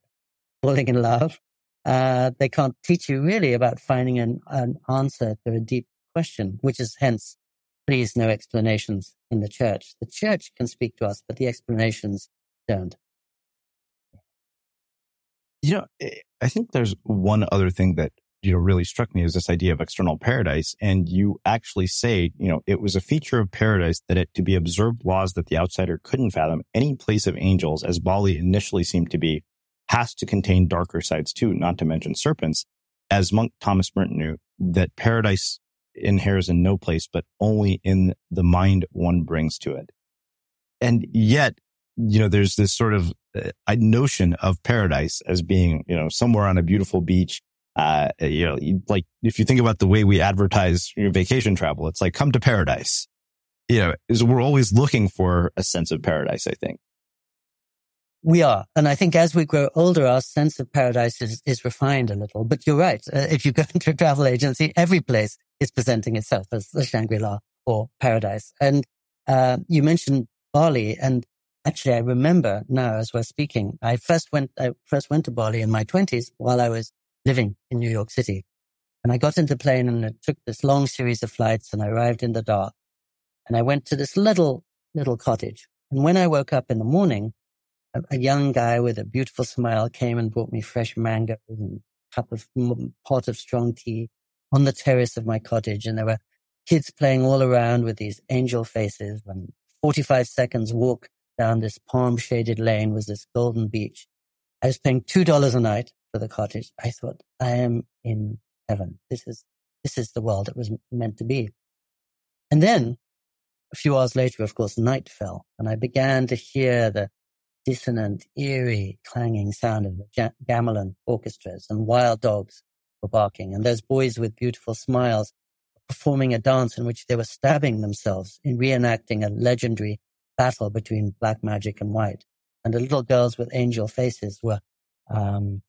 falling in love. Uh, they can't teach you really about finding an, an answer to a deep question, which is hence, please, no explanations in the church. The church can speak to us, but the explanations don't. You know, eh, I think there's one other thing that, you know, really struck me is this idea of external paradise. And you actually say, you know, it was a feature of paradise that it to be observed laws that the outsider couldn't fathom. Any place of angels, as Bali initially seemed to be, has to contain darker sides too, not to mention serpents. As monk Thomas Merton knew, that paradise inheres in no place, but only in the mind one brings to it. And yet, you know, there's this sort of uh, notion of paradise as being, you know, somewhere on a beautiful beach. Uh, you know, like if you think about the way we advertise your vacation travel, it's like come to paradise. You know, is we're always looking for a sense of paradise, I think. We are. And I think as we grow older, our sense of paradise is, is refined a little. But you're right. Uh, if you go into a travel agency, every place is presenting itself as the Shangri-La or paradise. And uh, you mentioned Bali. And actually, I remember now as we're speaking, I first went, I first went to Bali in my twenties while I was living in New York City. And I got into the plane and it took this long series of flights and I arrived in the dark and I went to this little, little cottage. And when I woke up in the morning, a, a, young guy with a beautiful smile came and brought me fresh mangoes and a cup of pot of strong tea on the terrace of my cottage. And there were kids playing all around with these angel faces. And 45 seconds walk down this palm shaded lane was this golden beach. I was paying $2 a night for the cottage. I thought, I am in heaven. This is, this is the world it was meant to be. And then a few hours later, of course, night fell and I began to hear the dissonant, eerie, clanging sound of the gamelan orchestras and wild dogs were barking. And those boys with beautiful smiles performing a dance in which they were stabbing themselves in reenacting a legendary battle between black magic and white. And the little girls with angel faces were um,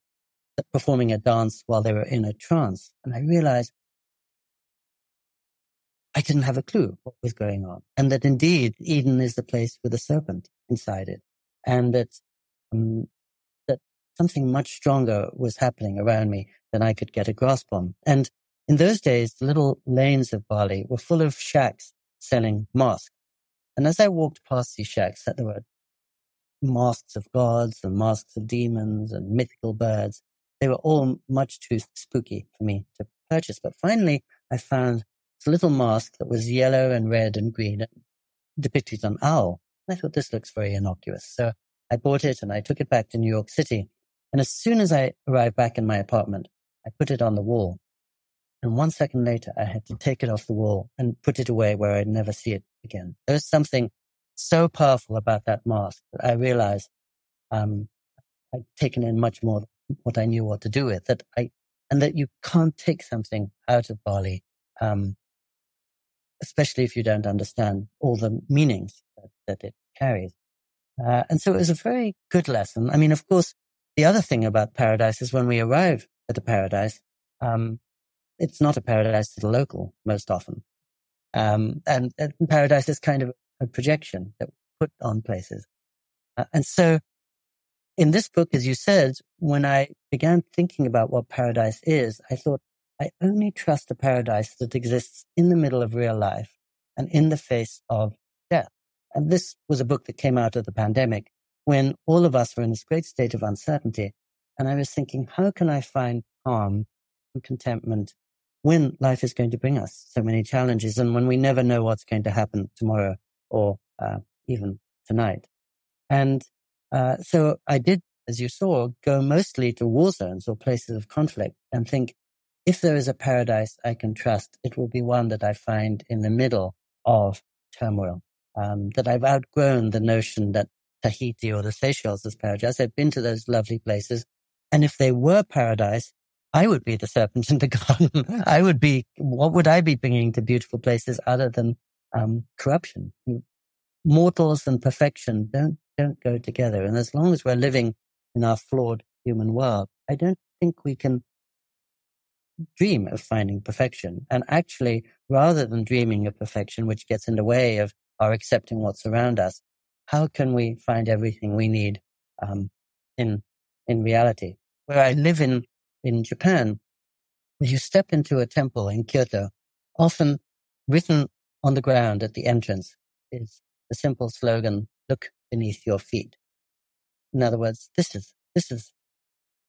performing a dance while they were in a trance. And I realized I didn't have a clue what was going on. And that indeed Eden is the place with a serpent inside it and that um, that something much stronger was happening around me than I could get a grasp on. And in those days, the little lanes of Bali were full of shacks selling masks. And as I walked past these shacks, that there were masks of gods and masks of demons and mythical birds. They were all much too spooky for me to purchase. But finally, I found this little mask that was yellow and red and green, and depicted an owl. And I thought this looks very innocuous. So I bought it and I took it back to New York City. And as soon as I arrived back in my apartment, I put it on the wall. And one second later, I had to take it off the wall and put it away where I'd never see it again. There was something so powerful about that mask that I realized um, I'd taken in much more what I knew what to do with. That I and that you can't take something out of Bali, um, especially if you don't understand all the meanings that, that it carries. Uh, and so it was a very good lesson. I mean, of course, the other thing about paradise is when we arrive at a paradise, um, it's not a paradise to the local most often. Um, and, and, paradise is kind of a projection that we put on places. Uh, and so in this book, as you said, when I began thinking about what paradise is, I thought I only trust a paradise that exists in the middle of real life and in the face of death. And this was a book that came out of the pandemic when all of us were in this great state of uncertainty. And I was thinking, how can I find calm and contentment when life is going to bring us so many challenges and when we never know what's going to happen tomorrow or uh, even tonight? And uh, so I did, as you saw, go mostly to war zones or places of conflict and think, if there is a paradise I can trust, it will be one that I find in the middle of turmoil. Um, that I've outgrown the notion that Tahiti or the Seychelles is paradise. I've been to those lovely places. And if they were paradise, I would be the serpent in the garden. I would be, what would I be bringing to beautiful places other than um, corruption? Mortals and perfection don't, don't go together. And as long as we're living in our flawed human world, I don't think we can dream of finding perfection. And actually, rather than dreaming of perfection, which gets in the way of our accepting what's around us, how can we find everything we need um, in in reality? Where I live in in Japan, you step into a temple in Kyoto, often written on the ground at the entrance is the simple slogan, look beneath your feet. In other words, this is, this is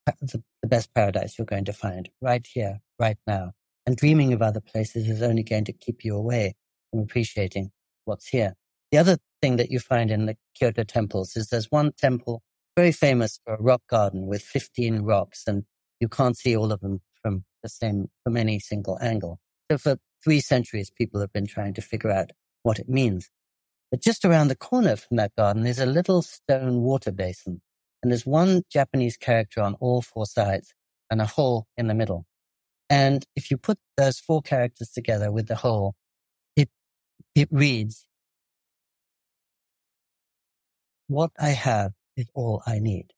the, the best paradise you're going to find right here, right now. And dreaming of other places is only going to keep you away from appreciating what's here. The other thing that you find in the Kyoto temples is there's one temple very famous for a rock garden with 15 rocks and you can't see all of them from the same, from any single angle. So for three centuries, people have been trying to figure out what it means. But just around the corner from that garden is a little stone water basin. And there's one Japanese character on all four sides and a hole in the middle. And if you put those four characters together with the hole, it, it reads, what I have is all I need.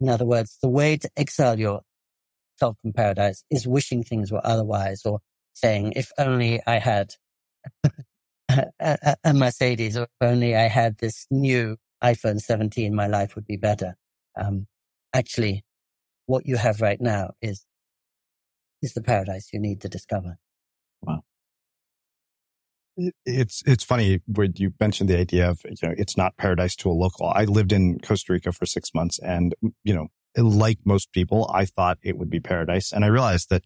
In other words, the way to exile yourself from paradise is wishing things were otherwise or saying, if only I had a, a, Mercedes or if only I had this new iPhone 17, my life would be better. Um, actually, what you have right now is, is the paradise you need to discover. Wow. It's, it's funny when you mentioned the idea of, you know, it's not paradise to a local. I lived in Costa Rica for six months and, you know, like most people, I thought it would be paradise. And I realized that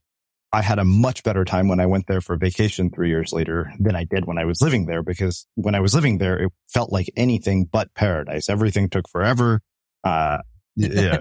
I had a much better time when I went there for vacation three years later than I did when I was living there because when I was living there, it felt like anything but paradise. Everything took forever. Uh, yeah,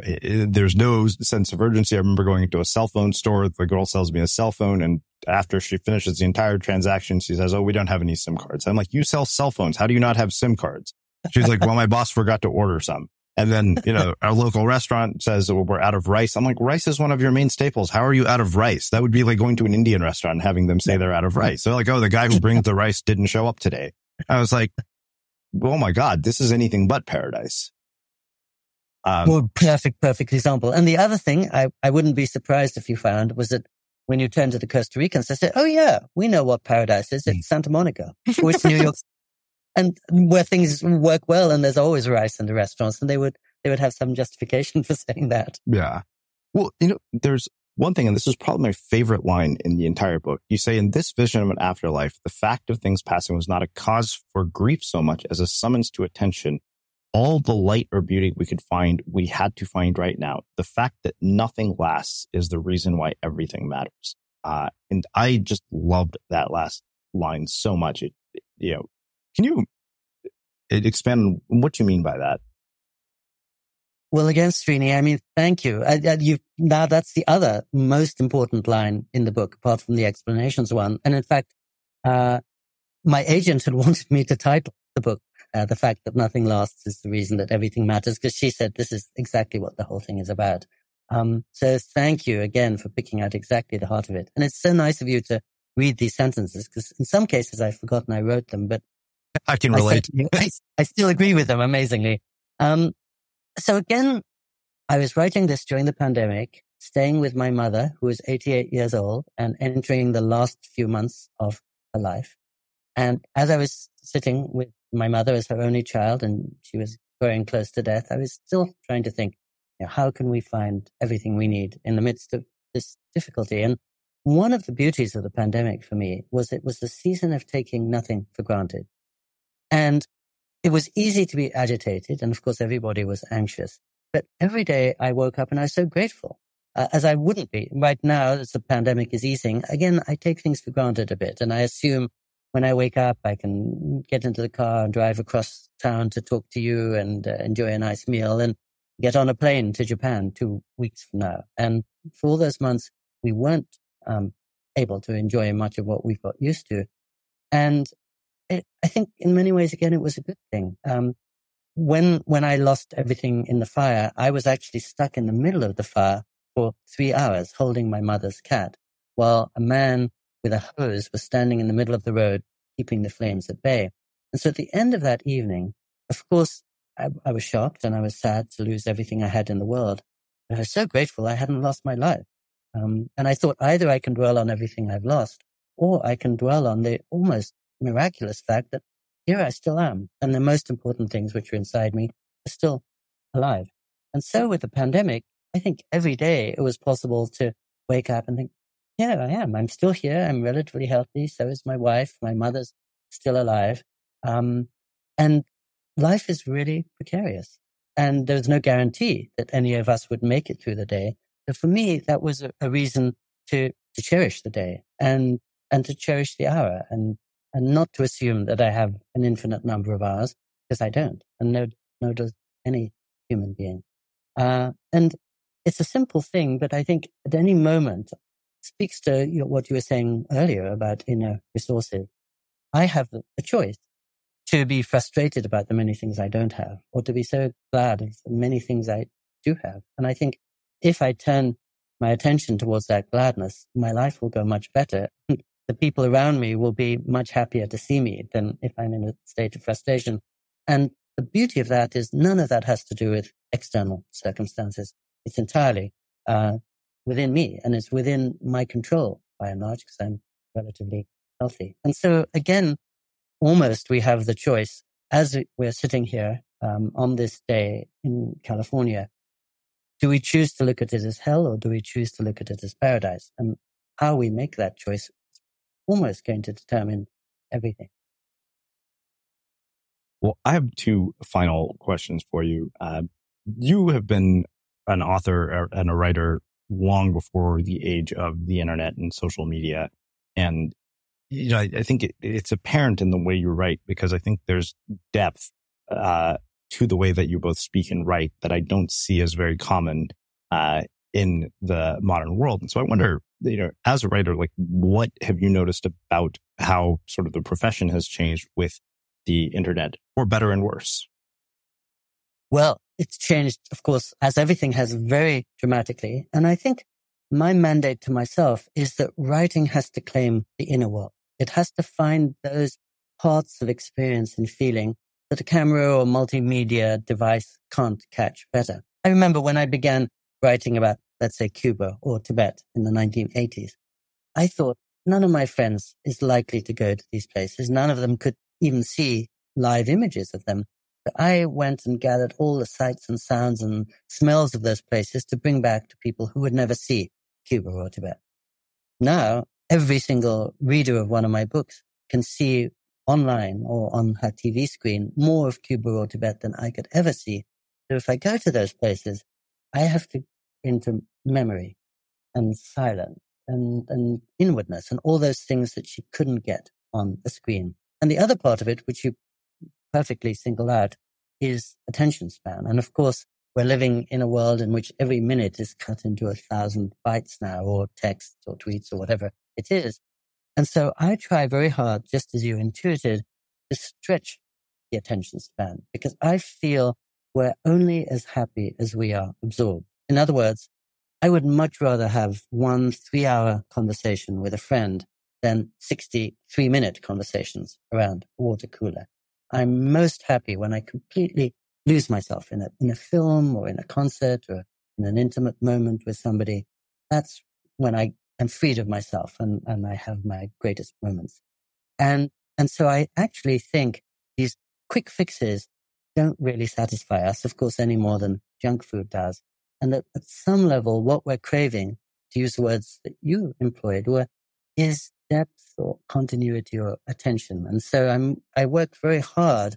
there's no sense of urgency. I remember going into a cell phone store. The girl sells me a cell phone. And after she finishes the entire transaction, she says, Oh, we don't have any SIM cards. I'm like, you sell cell phones. How do you not have SIM cards? She's like, well, my boss forgot to order some. And then, you know, our local restaurant says well, we're out of rice. I'm like, rice is one of your main staples. How are you out of rice? That would be like going to an Indian restaurant and having them say they're out of rice. They're like, oh, the guy who brings the rice didn't show up today. I was like, oh my God, this is anything but paradise. Um, well, perfect, perfect example. And the other thing I, I wouldn't be surprised if you found was that when you turn to the Costa Ricans, they say, oh yeah, we know what paradise is. It's Santa Monica or it's New York. And where things work well and there's always rice in the restaurants and they would they would have some justification for saying that. Yeah. Well you know there's one thing and this is probably my favorite line in the entire book. You say in this vision of an afterlife the fact of things passing was not a cause for grief so much as a summons to attention all the light or beauty we could find we had to find right now the fact that nothing lasts is the reason why everything matters uh, and i just loved that last line so much it you know can you uh, expand on what you mean by that? Well, again, Srini, I mean, thank you. I, I, you now that's the other most important line in the book, apart from the explanations one. And in fact, uh, my agent had wanted me to title the book, uh, "The Fact That Nothing Lasts Is the Reason That Everything Matters," because she said this is exactly what the whole thing is about. Um, so thank you again for picking out exactly the heart of it. And it's so nice of you to read these sentences because in some cases I've forgotten I wrote them, but I can relate. I, I, I still agree with them amazingly. Um, so again, I was writing this during the pandemic, staying with my mother, who was 88 years old and entering the last few months of her life. And as I was sitting with my mother was her only child and she was growing close to death, I was still trying to think, you know, how can we find everything we need in the midst of this difficulty? And one of the beauties of the pandemic for me was it was the season of taking nothing for granted. And it was easy to be agitated. And of course, everybody was anxious. But every day I woke up and I was so grateful, uh, as I wouldn't be right now as the pandemic is easing. Again, I take things for granted a bit and I assume when I wake up, I can get into the car and drive across town to talk to you and uh, enjoy a nice meal and get on a plane to Japan two weeks from now. And for all those months, we weren't um, able to enjoy much of what we've got used to. And it, I think in many ways, again, it was a good thing. Um, when, when I lost everything in the fire, I was actually stuck in the middle of the fire for three hours holding my mother's cat while a man with a hose was standing in the middle of the road, keeping the flames at bay. And so at the end of that evening, of course, I, I was shocked and I was sad to lose everything I had in the world. But I was so grateful I hadn't lost my life. Um, and I thought either I can dwell on everything I've lost or I can dwell on the almost miraculous fact that here I still am. And the most important things which are inside me are still alive. And so with the pandemic, I think every day it was possible to wake up and think, yeah, I am. I'm still here. I'm relatively healthy. So is my wife. My mother's still alive. Um, and life is really precarious. And there's no guarantee that any of us would make it through the day. So for me, that was a, a reason to, to cherish the day and, and to cherish the hour and, and not to assume that I have an infinite number of hours because I don't. And no, no does any human being. Uh, and it's a simple thing, but I think at any moment speaks to what you were saying earlier about inner resources. I have a choice to be frustrated about the many things I don't have or to be so glad of the many things I do have. And I think if I turn my attention towards that gladness, my life will go much better. the people around me will be much happier to see me than if I'm in a state of frustration. And the beauty of that is none of that has to do with external circumstances. It's entirely uh, within me and it's within my control by and large because I'm relatively healthy. And so again, almost we have the choice as we're sitting here um, on this day in California do we choose to look at it as hell or do we choose to look at it as paradise? And how we make that choice is almost going to determine everything. Well, I have two final questions for you. Uh, you have been an author and a writer long before the age of the internet and social media. And, you know, I, I think it, it's apparent in the way you write because I think there's depth, uh, to the way that you both speak and write that I don't see as very common uh, in the modern world. And so I wonder, you know, as a writer, like what have you noticed about how sort of the profession has changed with the internet, or better and worse? Well, it's changed, of course, as everything has very dramatically. And I think my mandate to myself is that writing has to claim the inner world. It has to find those parts of experience and feeling that a camera or multimedia device can't catch better. I remember when I began writing about, let's say, Cuba or Tibet in the 1980s, I thought none of my friends is likely to go to these places. None of them could even see live images of them. I went and gathered all the sights and sounds and smells of those places to bring back to people who would never see Cuba or Tibet. Now, every single reader of one of my books can see online or on her TV screen more of Cuba or Tibet than I could ever see. So if I go to those places, I have to into memory and silence and, and inwardness and all those things that she couldn't get on the screen. And the other part of it, which you perfectly single out, is attention span. And of course, we're living in a world in which every minute is cut into a thousand bytes now, or texts or tweets or whatever it is. And so I try very hard, just as you intuited, to stretch the attention span because I feel we're only as happy as we are absorbed. In other words, I would much rather have one three hour conversation with a friend than 63 minute conversations around a water cooler. I'm most happy when I completely lose myself in a, in a film or in a concert or in an intimate moment with somebody. That's when I am freed of myself and, and I have my greatest moments. And, and so I actually think these quick fixes don't really satisfy us, of course, any more than junk food does. And at, at some level, what we're craving, to use the words that you employed, were, is depth or continuity or attention. And so I'm, I work very hard,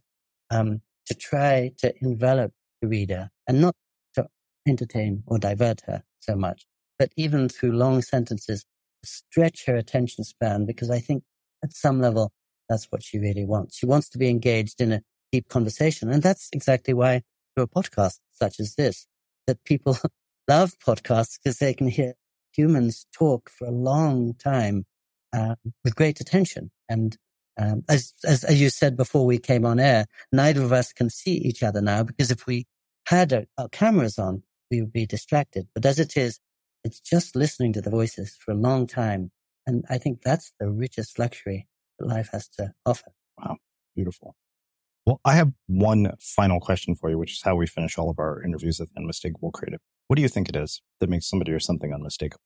um, to try to envelop the reader and not to entertain or divert her so much, but even through long sentences, stretch her attention span because I think at some level, that's what she really wants. She wants to be engaged in a deep conversation. And that's exactly why through a podcast such as this, that people love podcasts because they can hear humans talk for a long time uh, with great attention. And um, as, as, as you said before we came on air, neither of us can see each other now because if we had our, our cameras on, we would be distracted. But as it is, it's just listening to the voices for a long time. And I think that's the richest luxury that life has to offer. Wow. Beautiful. Well, I have one final question for you, which is how we finish all of our interviews at Unmistakable Creative. What do you think it is that makes somebody or something unmistakable?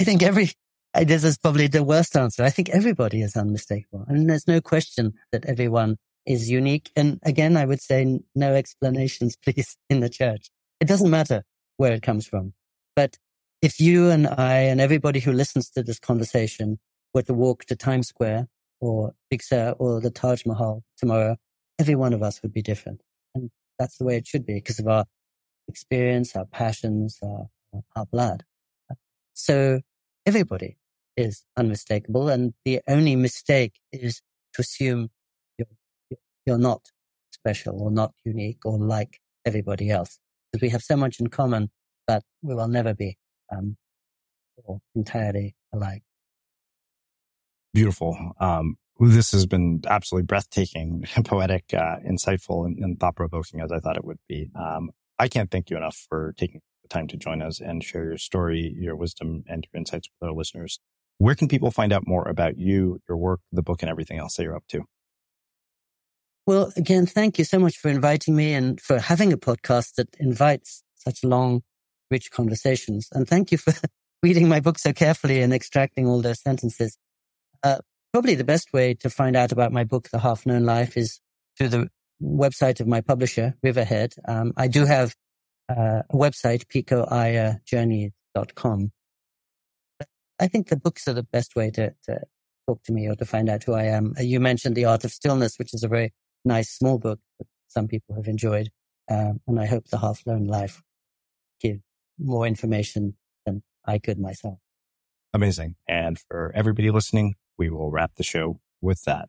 I think every uh, this is probably the worst answer. I think everybody is unmistakable. And there's no question that everyone is unique. And again, I would say no explanations, please, in the church. It doesn't matter where it comes from. But if you and I and everybody who listens to this conversation were to walk to Times Square or Big Sur or the Taj Mahal tomorrow, every one of us would be different. And that's the way it should be because of our experience, our passions, our, our blood. So everybody is unmistakable. And the only mistake is to assume you're, you're not special or not unique or like everybody else. Because we have so much in common that we will never be um, entirely alike. Beautiful. Um, this has been absolutely breathtaking, poetic, uh, insightful, and, and thought provoking as I thought it would be. Um, I can't thank you enough for taking time to join us and share your story, your wisdom, and your insights with our listeners. Where can people find out more about you, your work, the book, and everything else that you're up to? Well, again, thank you so much for inviting me and for having a podcast that invites such long, rich conversations. And thank you for reading my book so carefully and extracting all those sentences. Uh, probably the best way to find out about my book, The Half Known Life, is through the website of my publisher, Riverhead. Um, I do have uh, website, picoiyerjourney.com. I think the books are the best way to, to talk to me or to find out who I am. Uh, you mentioned The Art of Stillness, which is a very nice small book that some people have enjoyed. Um, and I hope The Half Known Life give more information than I could myself. Amazing. And for everybody listening, we will wrap the show with that.